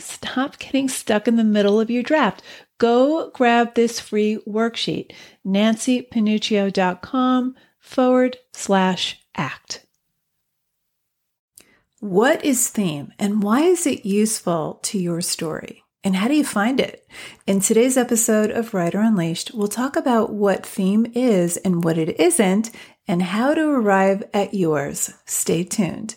Stop getting stuck in the middle of your draft. Go grab this free worksheet, nancypanuccio.com forward slash act. What is theme and why is it useful to your story? And how do you find it? In today's episode of Writer Unleashed, we'll talk about what theme is and what it isn't, and how to arrive at yours. Stay tuned.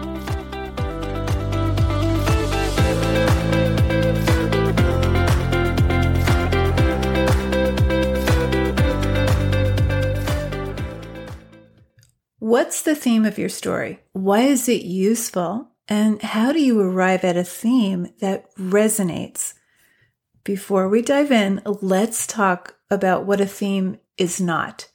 What's the theme of your story? Why is it useful? And how do you arrive at a theme that resonates? Before we dive in, let's talk about what a theme is not.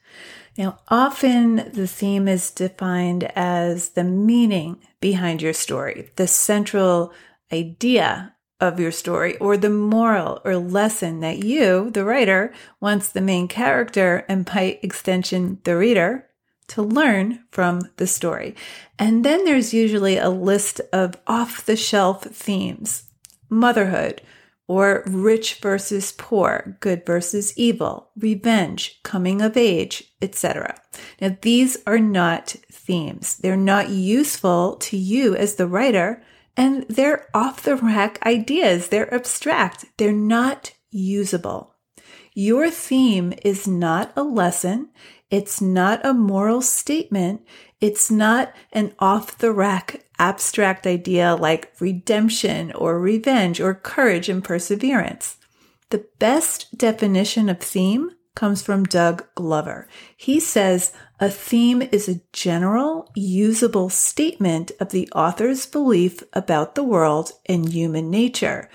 Now, often the theme is defined as the meaning behind your story, the central idea of your story, or the moral or lesson that you, the writer, wants the main character and by extension, the reader, to learn from the story. And then there's usually a list of off the shelf themes motherhood, or rich versus poor, good versus evil, revenge, coming of age, etc. Now, these are not themes. They're not useful to you as the writer, and they're off the rack ideas. They're abstract. They're not usable. Your theme is not a lesson. It's not a moral statement. It's not an off the rack abstract idea like redemption or revenge or courage and perseverance. The best definition of theme comes from Doug Glover. He says a theme is a general, usable statement of the author's belief about the world and human nature.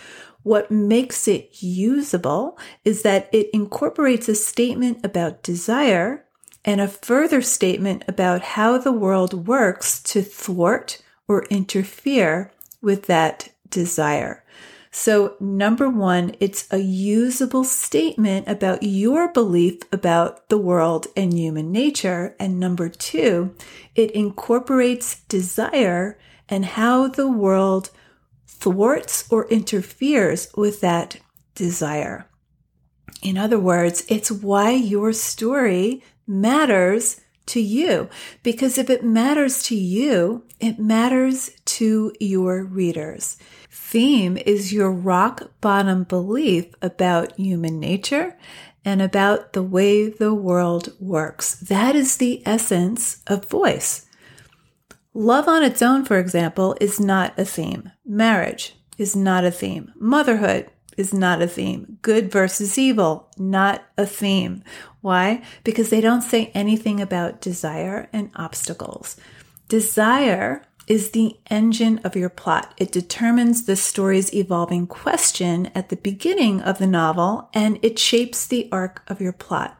What makes it usable is that it incorporates a statement about desire and a further statement about how the world works to thwart or interfere with that desire. So, number one, it's a usable statement about your belief about the world and human nature. And number two, it incorporates desire and how the world thwarts or interferes with that desire. In other words, it's why your story matters to you. Because if it matters to you, it matters to your readers. Theme is your rock bottom belief about human nature and about the way the world works. That is the essence of voice. Love on its own, for example, is not a theme. Marriage is not a theme. Motherhood is not a theme. Good versus evil, not a theme. Why? Because they don't say anything about desire and obstacles. Desire is the engine of your plot. It determines the story's evolving question at the beginning of the novel and it shapes the arc of your plot.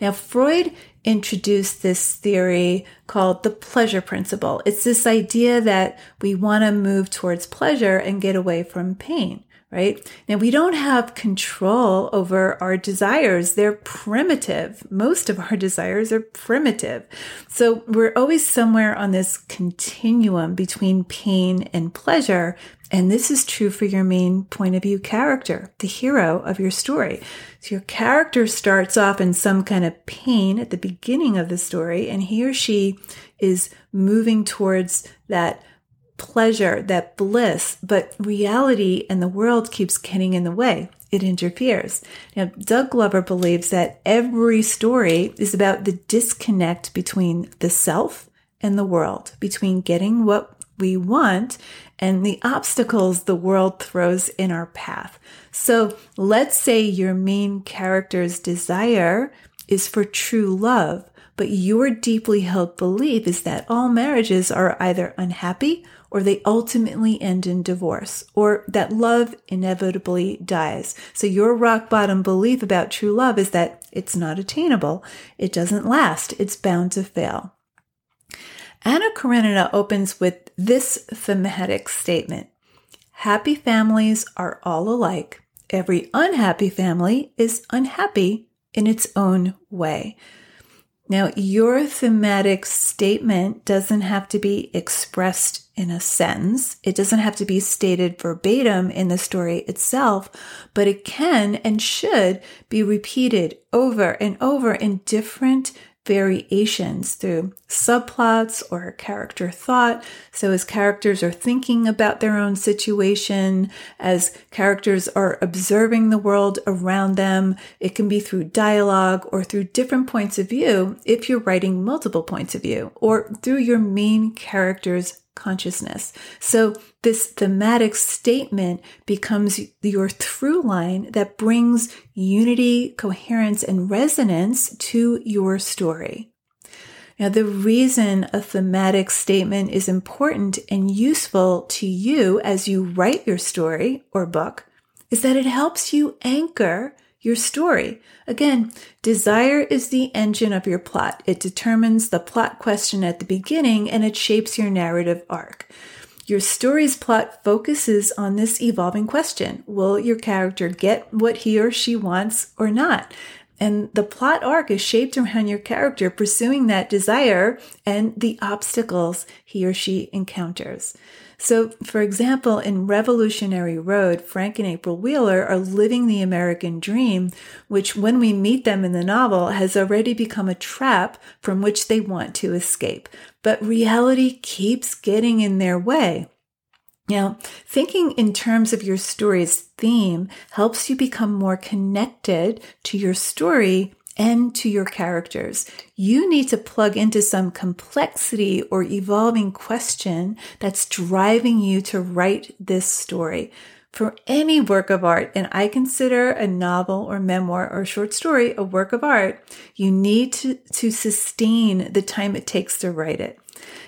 Now, Freud introduced this theory called the pleasure principle. It's this idea that we want to move towards pleasure and get away from pain right? Now we don't have control over our desires. They're primitive. Most of our desires are primitive. So we're always somewhere on this continuum between pain and pleasure. And this is true for your main point of view character, the hero of your story. So your character starts off in some kind of pain at the beginning of the story, and he or she is moving towards that pleasure, that bliss, but reality and the world keeps getting in the way. It interferes. Now, Doug Glover believes that every story is about the disconnect between the self and the world, between getting what we want and the obstacles the world throws in our path. So let's say your main character's desire is for true love, but your deeply held belief is that all marriages are either unhappy or they ultimately end in divorce, or that love inevitably dies. So your rock bottom belief about true love is that it's not attainable, it doesn't last, it's bound to fail. Anna Karenina opens with this thematic statement Happy families are all alike. Every unhappy family is unhappy in its own way. Now, your thematic statement doesn't have to be expressed in a sentence. It doesn't have to be stated verbatim in the story itself, but it can and should be repeated over and over in different variations through subplots or character thought. So, as characters are thinking about their own situation, as characters are observing the world around them, it can be through dialogue or through different points of view if you're writing multiple points of view, or through your main character's consciousness. So this thematic statement becomes your through line that brings unity, coherence, and resonance to your story. Now, the reason a thematic statement is important and useful to you as you write your story or book is that it helps you anchor your story. Again, desire is the engine of your plot. It determines the plot question at the beginning and it shapes your narrative arc. Your story's plot focuses on this evolving question. Will your character get what he or she wants or not? And the plot arc is shaped around your character pursuing that desire and the obstacles he or she encounters. So, for example, in Revolutionary Road, Frank and April Wheeler are living the American dream, which, when we meet them in the novel, has already become a trap from which they want to escape. But reality keeps getting in their way. Now, thinking in terms of your story's theme helps you become more connected to your story and to your characters. You need to plug into some complexity or evolving question that's driving you to write this story. For any work of art, and I consider a novel or memoir or short story a work of art, you need to, to sustain the time it takes to write it.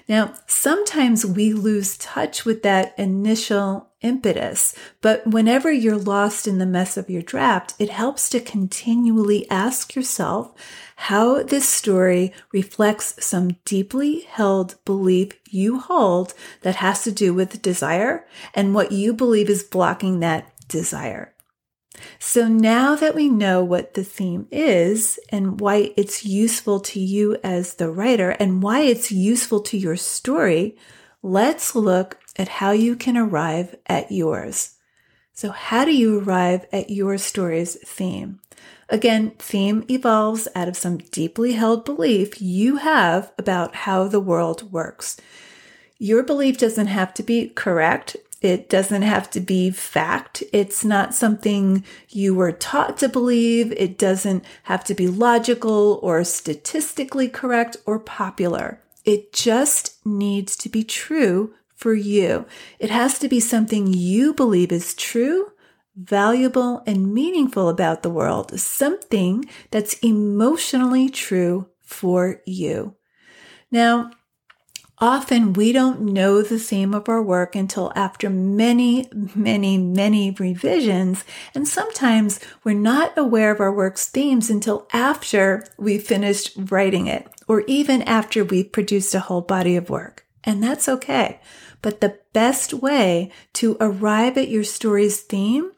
Now, sometimes we lose touch with that initial impetus, but whenever you're lost in the mess of your draft, it helps to continually ask yourself how this story reflects some deeply held belief you hold that has to do with desire and what you believe is blocking that desire. So now that we know what the theme is and why it's useful to you as the writer and why it's useful to your story, let's look at how you can arrive at yours. So how do you arrive at your story's theme? Again, theme evolves out of some deeply held belief you have about how the world works. Your belief doesn't have to be correct. It doesn't have to be fact. It's not something you were taught to believe. It doesn't have to be logical or statistically correct or popular. It just needs to be true for you. It has to be something you believe is true, valuable, and meaningful about the world, something that's emotionally true for you. Now, Often we don't know the theme of our work until after many, many, many revisions. And sometimes we're not aware of our work's themes until after we've finished writing it or even after we've produced a whole body of work. And that's okay. But the best way to arrive at your story's theme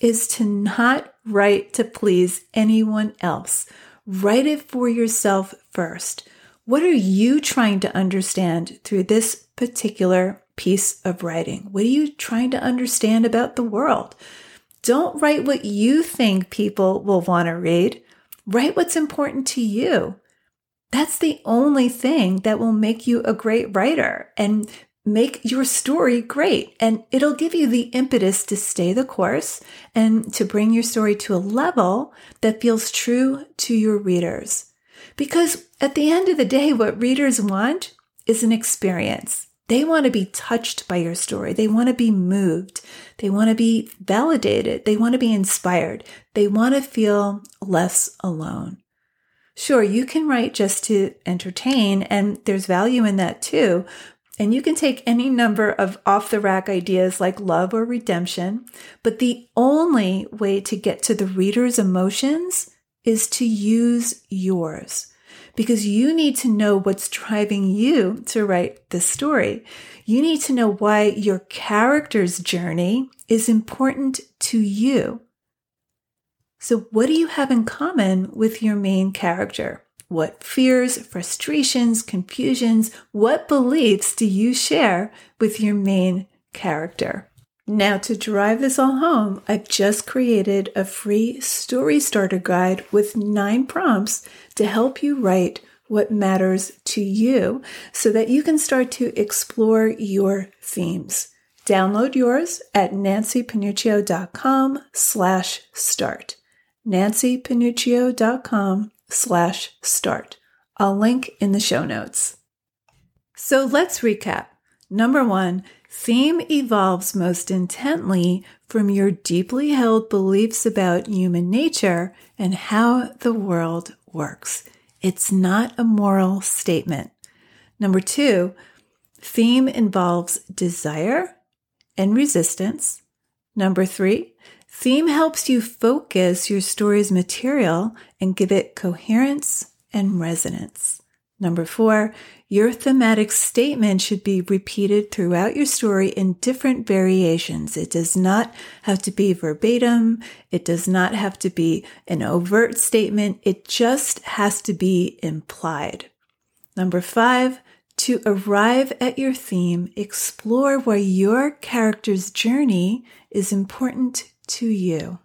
is to not write to please anyone else. Write it for yourself first. What are you trying to understand through this particular piece of writing? What are you trying to understand about the world? Don't write what you think people will want to read. Write what's important to you. That's the only thing that will make you a great writer. And make your story great and it'll give you the impetus to stay the course and to bring your story to a level that feels true to your readers. Because at the end of the day, what readers want is an experience. They want to be touched by your story. They want to be moved. They want to be validated. They want to be inspired. They want to feel less alone. Sure, you can write just to entertain, and there's value in that too. And you can take any number of off the rack ideas like love or redemption, but the only way to get to the reader's emotions is to use yours because you need to know what's driving you to write this story. You need to know why your character's journey is important to you. So, what do you have in common with your main character? What fears, frustrations, confusions, what beliefs do you share with your main character? Now, to drive this all home, I've just created a free story starter guide with nine prompts to help you write what matters to you so that you can start to explore your themes. Download yours at nancypanuccio.com slash start. nancypanuccio.com slash start. I'll link in the show notes. So let's recap. Number one, Theme evolves most intently from your deeply held beliefs about human nature and how the world works. It's not a moral statement. Number two, theme involves desire and resistance. Number three, theme helps you focus your story's material and give it coherence and resonance. Number four, your thematic statement should be repeated throughout your story in different variations. It does not have to be verbatim. It does not have to be an overt statement. It just has to be implied. Number five, to arrive at your theme, explore why your character's journey is important to you.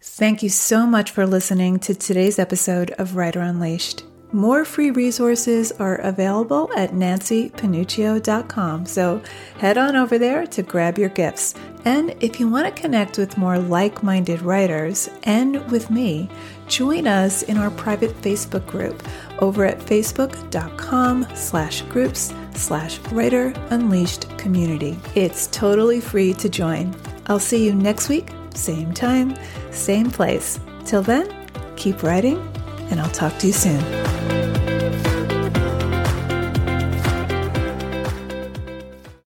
Thank you so much for listening to today's episode of Writer Unleashed. More free resources are available at nancypanuccio.com, so head on over there to grab your gifts. And if you want to connect with more like-minded writers and with me, join us in our private Facebook group over at facebook.com slash groups slash writer unleashed community. It's totally free to join. I'll see you next week, same time, same place. Till then, keep writing, and I'll talk to you soon.